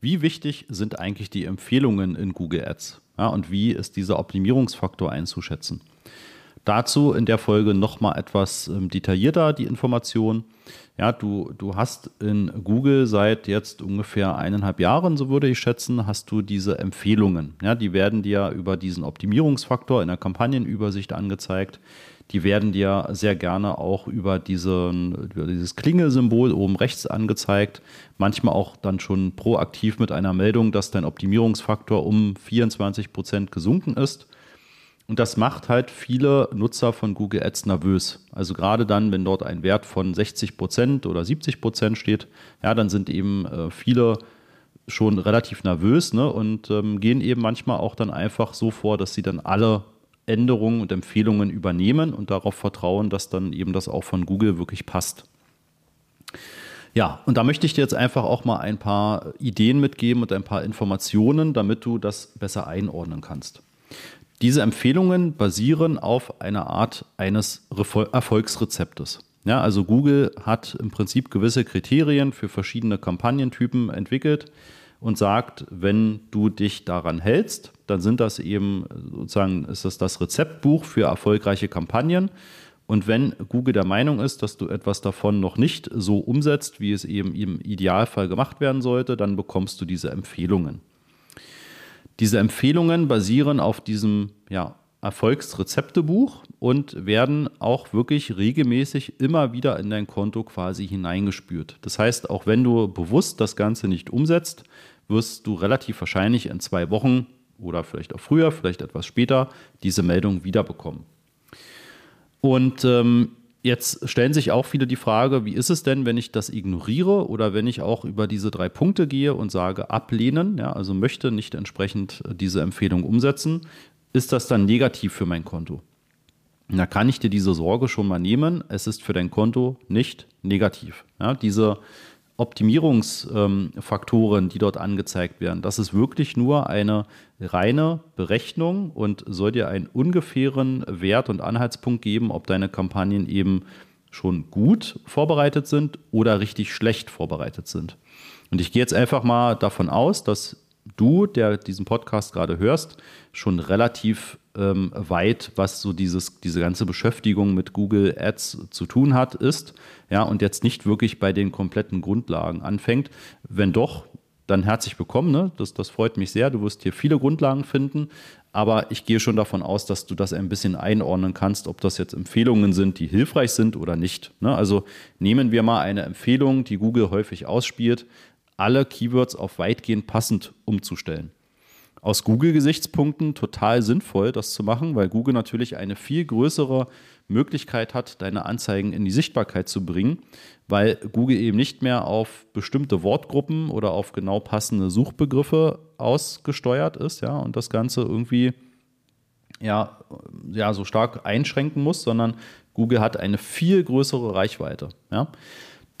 wie wichtig sind eigentlich die Empfehlungen in Google Ads? Ja, und wie ist dieser Optimierungsfaktor einzuschätzen? Dazu in der Folge nochmal etwas ähm, detaillierter die Information. Ja, du, du hast in Google seit jetzt ungefähr eineinhalb Jahren, so würde ich schätzen, hast du diese Empfehlungen. Ja, die werden dir über diesen Optimierungsfaktor in der Kampagnenübersicht angezeigt. Die werden dir sehr gerne auch über, diesen, über dieses Klingelsymbol oben rechts angezeigt. Manchmal auch dann schon proaktiv mit einer Meldung, dass dein Optimierungsfaktor um 24 Prozent gesunken ist. Und das macht halt viele Nutzer von Google Ads nervös. Also gerade dann, wenn dort ein Wert von 60 Prozent oder 70 Prozent steht, ja, dann sind eben äh, viele schon relativ nervös ne, und ähm, gehen eben manchmal auch dann einfach so vor, dass sie dann alle Änderungen und Empfehlungen übernehmen und darauf vertrauen, dass dann eben das auch von Google wirklich passt. Ja, und da möchte ich dir jetzt einfach auch mal ein paar Ideen mitgeben und ein paar Informationen, damit du das besser einordnen kannst. Diese Empfehlungen basieren auf einer Art eines Erfolgsrezeptes. Ja, also Google hat im Prinzip gewisse Kriterien für verschiedene Kampagnentypen entwickelt und sagt, wenn du dich daran hältst, dann sind das eben sozusagen, ist das das Rezeptbuch für erfolgreiche Kampagnen. Und wenn Google der Meinung ist, dass du etwas davon noch nicht so umsetzt, wie es eben im Idealfall gemacht werden sollte, dann bekommst du diese Empfehlungen. Diese Empfehlungen basieren auf diesem ja, Erfolgsrezeptebuch und werden auch wirklich regelmäßig immer wieder in dein Konto quasi hineingespürt. Das heißt, auch wenn du bewusst das Ganze nicht umsetzt, wirst du relativ wahrscheinlich in zwei Wochen oder vielleicht auch früher, vielleicht etwas später diese Meldung wiederbekommen. Und ähm, Jetzt stellen sich auch viele die Frage, wie ist es denn, wenn ich das ignoriere oder wenn ich auch über diese drei Punkte gehe und sage ablehnen, ja, also möchte nicht entsprechend diese Empfehlung umsetzen, ist das dann negativ für mein Konto? Da kann ich dir diese Sorge schon mal nehmen. Es ist für dein Konto nicht negativ. Ja, diese Optimierungsfaktoren, die dort angezeigt werden. Das ist wirklich nur eine reine Berechnung und soll dir einen ungefähren Wert und Anhaltspunkt geben, ob deine Kampagnen eben schon gut vorbereitet sind oder richtig schlecht vorbereitet sind. Und ich gehe jetzt einfach mal davon aus, dass du, der diesen Podcast gerade hörst, schon relativ ähm, weit, was so dieses, diese ganze Beschäftigung mit Google Ads zu tun hat, ist, ja, und jetzt nicht wirklich bei den kompletten Grundlagen anfängt. Wenn doch, dann herzlich willkommen, ne? das, das freut mich sehr. Du wirst hier viele Grundlagen finden, aber ich gehe schon davon aus, dass du das ein bisschen einordnen kannst, ob das jetzt Empfehlungen sind, die hilfreich sind oder nicht. Ne? Also nehmen wir mal eine Empfehlung, die Google häufig ausspielt, alle Keywords auf weitgehend passend umzustellen aus Google-Gesichtspunkten total sinnvoll, das zu machen, weil Google natürlich eine viel größere Möglichkeit hat, deine Anzeigen in die Sichtbarkeit zu bringen, weil Google eben nicht mehr auf bestimmte Wortgruppen oder auf genau passende Suchbegriffe ausgesteuert ist, ja, und das Ganze irgendwie ja, ja so stark einschränken muss, sondern Google hat eine viel größere Reichweite, ja.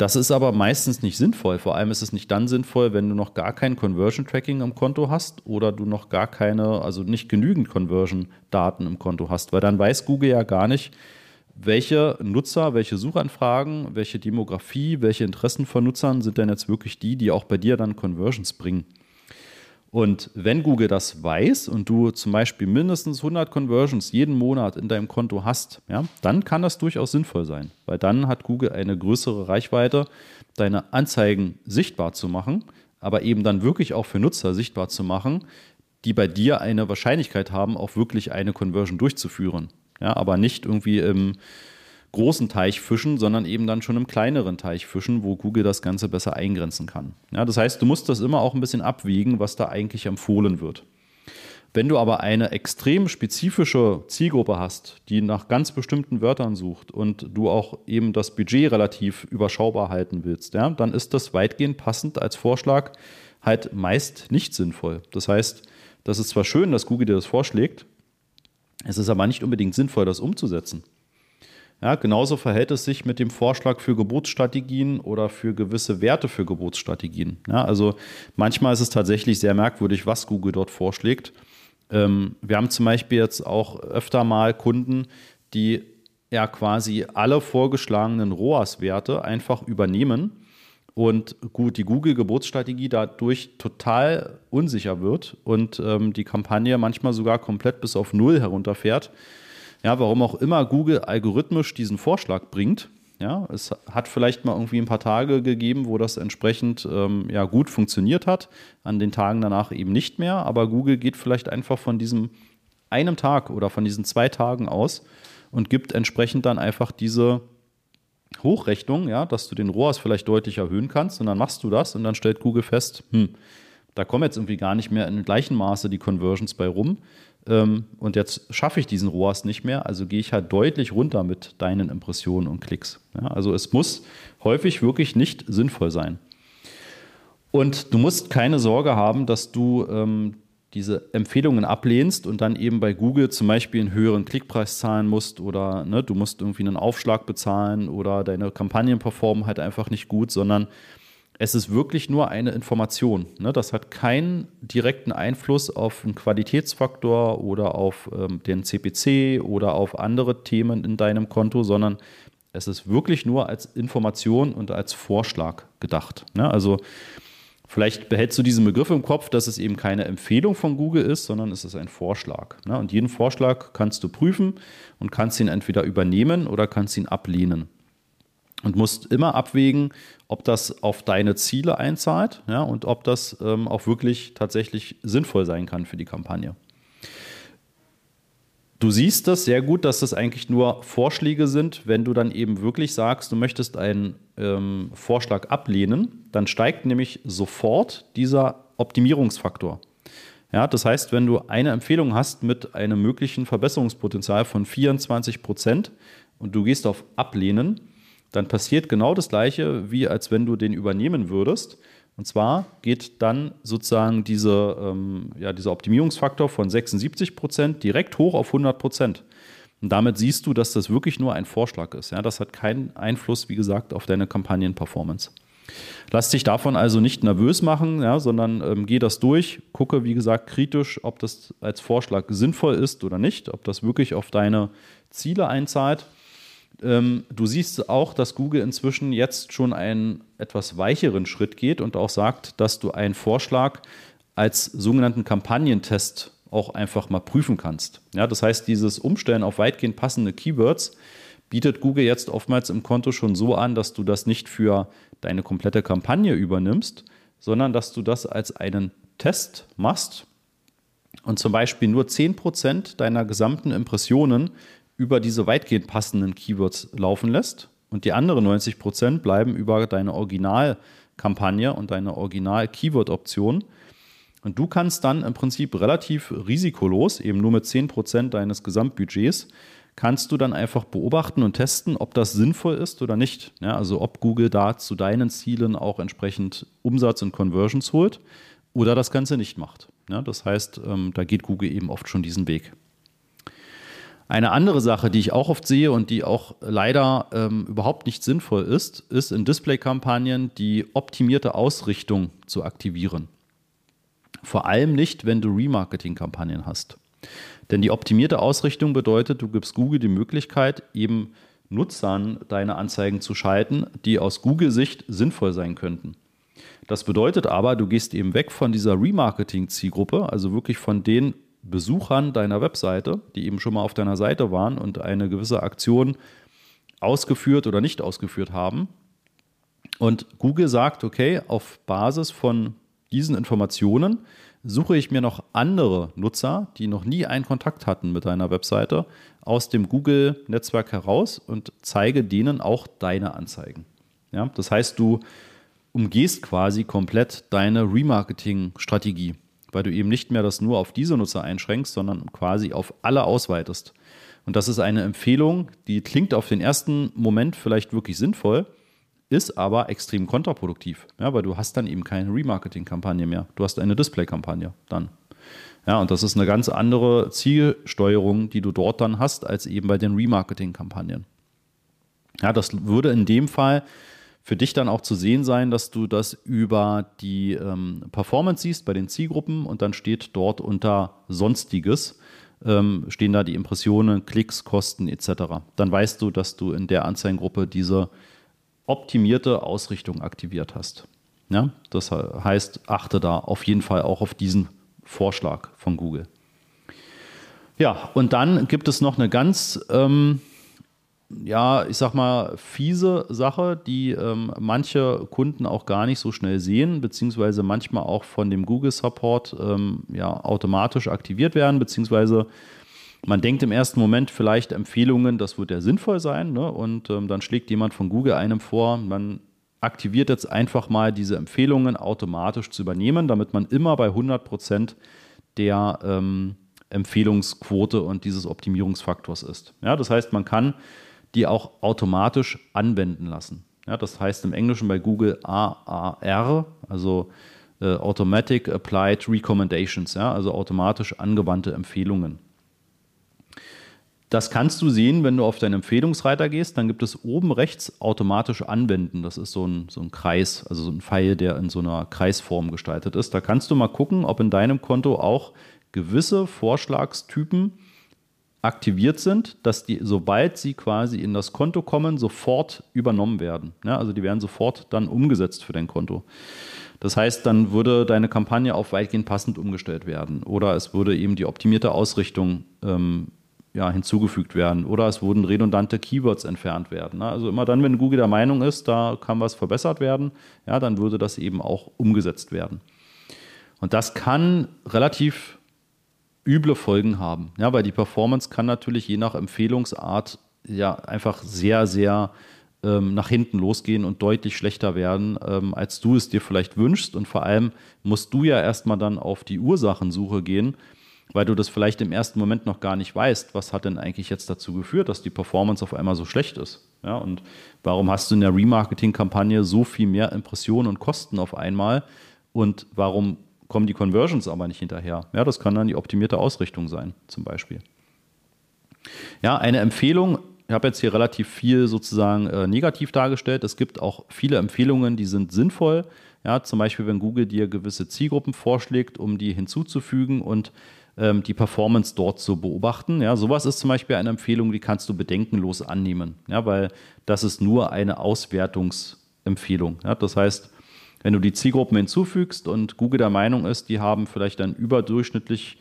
Das ist aber meistens nicht sinnvoll. Vor allem ist es nicht dann sinnvoll, wenn du noch gar kein Conversion Tracking im Konto hast oder du noch gar keine, also nicht genügend Conversion Daten im Konto hast, weil dann weiß Google ja gar nicht, welche Nutzer, welche Suchanfragen, welche Demografie, welche Interessen von Nutzern sind denn jetzt wirklich die, die auch bei dir dann Conversions bringen. Und wenn Google das weiß und du zum Beispiel mindestens 100 Conversions jeden Monat in deinem Konto hast, ja, dann kann das durchaus sinnvoll sein, weil dann hat Google eine größere Reichweite, deine Anzeigen sichtbar zu machen, aber eben dann wirklich auch für Nutzer sichtbar zu machen, die bei dir eine Wahrscheinlichkeit haben, auch wirklich eine Conversion durchzuführen. Ja, aber nicht irgendwie im großen Teich fischen, sondern eben dann schon im kleineren Teich fischen, wo Google das Ganze besser eingrenzen kann. Ja, das heißt, du musst das immer auch ein bisschen abwiegen, was da eigentlich empfohlen wird. Wenn du aber eine extrem spezifische Zielgruppe hast, die nach ganz bestimmten Wörtern sucht und du auch eben das Budget relativ überschaubar halten willst, ja, dann ist das weitgehend passend als Vorschlag halt meist nicht sinnvoll. Das heißt, das ist zwar schön, dass Google dir das vorschlägt, es ist aber nicht unbedingt sinnvoll, das umzusetzen. Ja, genauso verhält es sich mit dem Vorschlag für Geburtsstrategien oder für gewisse Werte für Geburtsstrategien. Ja, also manchmal ist es tatsächlich sehr merkwürdig, was Google dort vorschlägt. Ähm, wir haben zum Beispiel jetzt auch öfter mal Kunden, die ja quasi alle vorgeschlagenen ROAS-Werte einfach übernehmen und gut, die Google-Geburtsstrategie dadurch total unsicher wird und ähm, die Kampagne manchmal sogar komplett bis auf Null herunterfährt. Ja, warum auch immer Google algorithmisch diesen Vorschlag bringt. Ja, es hat vielleicht mal irgendwie ein paar Tage gegeben, wo das entsprechend ähm, ja, gut funktioniert hat, an den Tagen danach eben nicht mehr, aber Google geht vielleicht einfach von diesem einem Tag oder von diesen zwei Tagen aus und gibt entsprechend dann einfach diese Hochrechnung, ja, dass du den ROAS vielleicht deutlich erhöhen kannst. Und dann machst du das und dann stellt Google fest, hm, da kommen jetzt irgendwie gar nicht mehr in gleichem Maße die Conversions bei rum und jetzt schaffe ich diesen ROAS nicht mehr, also gehe ich halt deutlich runter mit deinen Impressionen und Klicks. Ja, also es muss häufig wirklich nicht sinnvoll sein. Und du musst keine Sorge haben, dass du ähm, diese Empfehlungen ablehnst und dann eben bei Google zum Beispiel einen höheren Klickpreis zahlen musst oder ne, du musst irgendwie einen Aufschlag bezahlen oder deine Kampagnen performen halt einfach nicht gut, sondern es ist wirklich nur eine Information. Ne? Das hat keinen direkten Einfluss auf einen Qualitätsfaktor oder auf ähm, den CPC oder auf andere Themen in deinem Konto, sondern es ist wirklich nur als Information und als Vorschlag gedacht. Ne? Also Vielleicht behältst du diesen Begriff im Kopf, dass es eben keine Empfehlung von Google ist, sondern es ist ein Vorschlag. Ne? Und jeden Vorschlag kannst du prüfen und kannst ihn entweder übernehmen oder kannst ihn ablehnen. Und musst immer abwägen, ob das auf deine Ziele einzahlt ja, und ob das ähm, auch wirklich tatsächlich sinnvoll sein kann für die Kampagne. Du siehst das sehr gut, dass das eigentlich nur Vorschläge sind. Wenn du dann eben wirklich sagst, du möchtest einen ähm, Vorschlag ablehnen, dann steigt nämlich sofort dieser Optimierungsfaktor. Ja, das heißt, wenn du eine Empfehlung hast mit einem möglichen Verbesserungspotenzial von 24 Prozent und du gehst auf Ablehnen, dann passiert genau das Gleiche, wie als wenn du den übernehmen würdest. Und zwar geht dann sozusagen diese, ähm, ja, dieser Optimierungsfaktor von 76 Prozent direkt hoch auf 100 Prozent. Und damit siehst du, dass das wirklich nur ein Vorschlag ist. Ja, das hat keinen Einfluss, wie gesagt, auf deine Kampagnenperformance. Lass dich davon also nicht nervös machen, ja, sondern ähm, geh das durch, gucke, wie gesagt, kritisch, ob das als Vorschlag sinnvoll ist oder nicht, ob das wirklich auf deine Ziele einzahlt. Ähm, du siehst auch, dass Google inzwischen jetzt schon einen etwas weicheren Schritt geht und auch sagt, dass du einen Vorschlag als sogenannten Kampagnentest auch einfach mal prüfen kannst. Ja, das heißt, dieses Umstellen auf weitgehend passende Keywords bietet Google jetzt oftmals im Konto schon so an, dass du das nicht für deine komplette Kampagne übernimmst, sondern dass du das als einen Test machst und zum Beispiel nur 10% deiner gesamten Impressionen über diese weitgehend passenden Keywords laufen lässt und die anderen 90 Prozent bleiben über deine Originalkampagne und deine Original-Keyword-Option. Und du kannst dann im Prinzip relativ risikolos, eben nur mit 10 Prozent deines Gesamtbudgets, kannst du dann einfach beobachten und testen, ob das sinnvoll ist oder nicht. Ja, also ob Google da zu deinen Zielen auch entsprechend Umsatz und Conversions holt oder das Ganze nicht macht. Ja, das heißt, ähm, da geht Google eben oft schon diesen Weg. Eine andere Sache, die ich auch oft sehe und die auch leider ähm, überhaupt nicht sinnvoll ist, ist in Display-Kampagnen die optimierte Ausrichtung zu aktivieren. Vor allem nicht, wenn du Remarketing-Kampagnen hast. Denn die optimierte Ausrichtung bedeutet, du gibst Google die Möglichkeit, eben Nutzern deine Anzeigen zu schalten, die aus Google-Sicht sinnvoll sein könnten. Das bedeutet aber, du gehst eben weg von dieser Remarketing-Zielgruppe, also wirklich von den Besuchern deiner Webseite, die eben schon mal auf deiner Seite waren und eine gewisse Aktion ausgeführt oder nicht ausgeführt haben. Und Google sagt, okay, auf Basis von diesen Informationen suche ich mir noch andere Nutzer, die noch nie einen Kontakt hatten mit deiner Webseite, aus dem Google-Netzwerk heraus und zeige denen auch deine Anzeigen. Ja, das heißt, du umgehst quasi komplett deine Remarketing-Strategie weil du eben nicht mehr das nur auf diese Nutzer einschränkst, sondern quasi auf alle ausweitest. Und das ist eine Empfehlung, die klingt auf den ersten Moment vielleicht wirklich sinnvoll, ist aber extrem kontraproduktiv, ja, weil du hast dann eben keine Remarketing-Kampagne mehr. Du hast eine Display-Kampagne dann. Ja, und das ist eine ganz andere Zielsteuerung, die du dort dann hast, als eben bei den Remarketing-Kampagnen. Ja, das würde in dem Fall für dich dann auch zu sehen sein, dass du das über die ähm, Performance siehst bei den Zielgruppen und dann steht dort unter Sonstiges, ähm, stehen da die Impressionen, Klicks, Kosten etc. Dann weißt du, dass du in der Anzeigengruppe diese optimierte Ausrichtung aktiviert hast. Ja, das heißt, achte da auf jeden Fall auch auf diesen Vorschlag von Google. Ja, und dann gibt es noch eine ganz, ähm, ja, ich sag mal, fiese Sache, die ähm, manche Kunden auch gar nicht so schnell sehen, beziehungsweise manchmal auch von dem Google Support ähm, ja, automatisch aktiviert werden, beziehungsweise man denkt im ersten Moment vielleicht Empfehlungen, das wird ja sinnvoll sein, ne? und ähm, dann schlägt jemand von Google einem vor, man aktiviert jetzt einfach mal diese Empfehlungen automatisch zu übernehmen, damit man immer bei 100 Prozent der ähm, Empfehlungsquote und dieses Optimierungsfaktors ist. Ja, das heißt, man kann die auch automatisch anwenden lassen. Ja, das heißt im Englischen bei Google AAR, also äh, Automatic Applied Recommendations, ja, also automatisch angewandte Empfehlungen. Das kannst du sehen, wenn du auf deinen Empfehlungsreiter gehst. Dann gibt es oben rechts automatisch anwenden. Das ist so ein, so ein Kreis, also so ein Pfeil, der in so einer Kreisform gestaltet ist. Da kannst du mal gucken, ob in deinem Konto auch gewisse Vorschlagstypen aktiviert sind, dass die, sobald sie quasi in das Konto kommen, sofort übernommen werden. Ja, also die werden sofort dann umgesetzt für dein Konto. Das heißt, dann würde deine Kampagne auf weitgehend passend umgestellt werden. Oder es würde eben die optimierte Ausrichtung ähm, ja, hinzugefügt werden oder es wurden redundante Keywords entfernt werden. Ne? Also immer dann, wenn Google der Meinung ist, da kann was verbessert werden, ja, dann würde das eben auch umgesetzt werden. Und das kann relativ üble Folgen haben, ja, weil die Performance kann natürlich je nach Empfehlungsart ja einfach sehr, sehr ähm, nach hinten losgehen und deutlich schlechter werden, ähm, als du es dir vielleicht wünschst. Und vor allem musst du ja erstmal dann auf die Ursachensuche gehen weil du das vielleicht im ersten Moment noch gar nicht weißt, was hat denn eigentlich jetzt dazu geführt, dass die Performance auf einmal so schlecht ist. Ja, und warum hast du in der Remarketing-Kampagne so viel mehr Impressionen und Kosten auf einmal und warum kommen die Conversions aber nicht hinterher? Ja, das kann dann die optimierte Ausrichtung sein, zum Beispiel. Ja, eine Empfehlung, ich habe jetzt hier relativ viel sozusagen äh, negativ dargestellt. Es gibt auch viele Empfehlungen, die sind sinnvoll. Ja, zum Beispiel, wenn Google dir gewisse Zielgruppen vorschlägt, um die hinzuzufügen und ähm, die Performance dort zu beobachten. Ja, sowas ist zum Beispiel eine Empfehlung, die kannst du bedenkenlos annehmen, ja, weil das ist nur eine Auswertungsempfehlung. Ja, das heißt, wenn du die Zielgruppen hinzufügst und Google der Meinung ist, die haben vielleicht eine überdurchschnittlich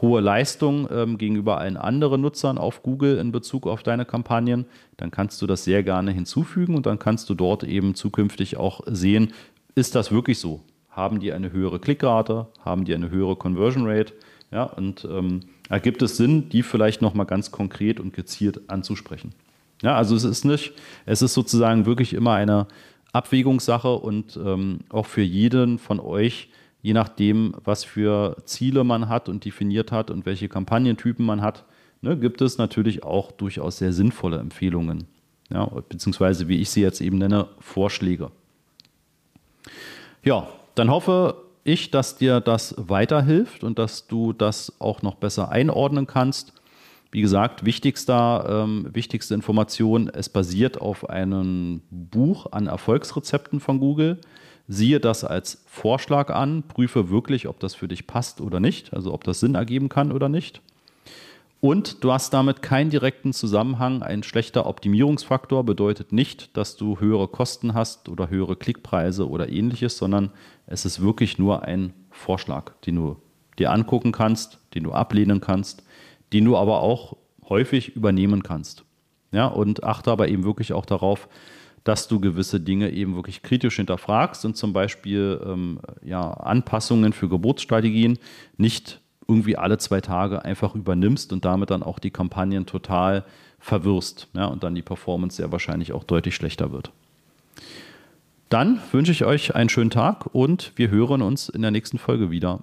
hohe Leistung ähm, gegenüber allen anderen Nutzern auf Google in Bezug auf deine Kampagnen, dann kannst du das sehr gerne hinzufügen und dann kannst du dort eben zukünftig auch sehen, ist das wirklich so? Haben die eine höhere Klickrate? Haben die eine höhere Conversion Rate? Ja, und ähm, ergibt es Sinn, die vielleicht nochmal ganz konkret und gezielt anzusprechen. Ja, also es ist nicht, es ist sozusagen wirklich immer eine Abwägungssache und ähm, auch für jeden von euch, je nachdem, was für Ziele man hat und definiert hat und welche Kampagnentypen man hat, ne, gibt es natürlich auch durchaus sehr sinnvolle Empfehlungen. Ja, beziehungsweise, wie ich sie jetzt eben nenne, Vorschläge. Ja, dann hoffe ich, dass dir das weiterhilft und dass du das auch noch besser einordnen kannst. Wie gesagt, wichtigster, ähm, wichtigste Information, es basiert auf einem Buch an Erfolgsrezepten von Google. Siehe das als Vorschlag an, prüfe wirklich, ob das für dich passt oder nicht, also ob das Sinn ergeben kann oder nicht. Und du hast damit keinen direkten Zusammenhang. Ein schlechter Optimierungsfaktor bedeutet nicht, dass du höhere Kosten hast oder höhere Klickpreise oder ähnliches, sondern es ist wirklich nur ein Vorschlag, den du dir angucken kannst, den du ablehnen kannst, den du aber auch häufig übernehmen kannst. Ja, und achte aber eben wirklich auch darauf, dass du gewisse Dinge eben wirklich kritisch hinterfragst und zum Beispiel ähm, ja, Anpassungen für Geburtsstrategien nicht irgendwie alle zwei Tage einfach übernimmst und damit dann auch die Kampagnen total verwirrst ja, und dann die Performance sehr wahrscheinlich auch deutlich schlechter wird. Dann wünsche ich euch einen schönen Tag und wir hören uns in der nächsten Folge wieder.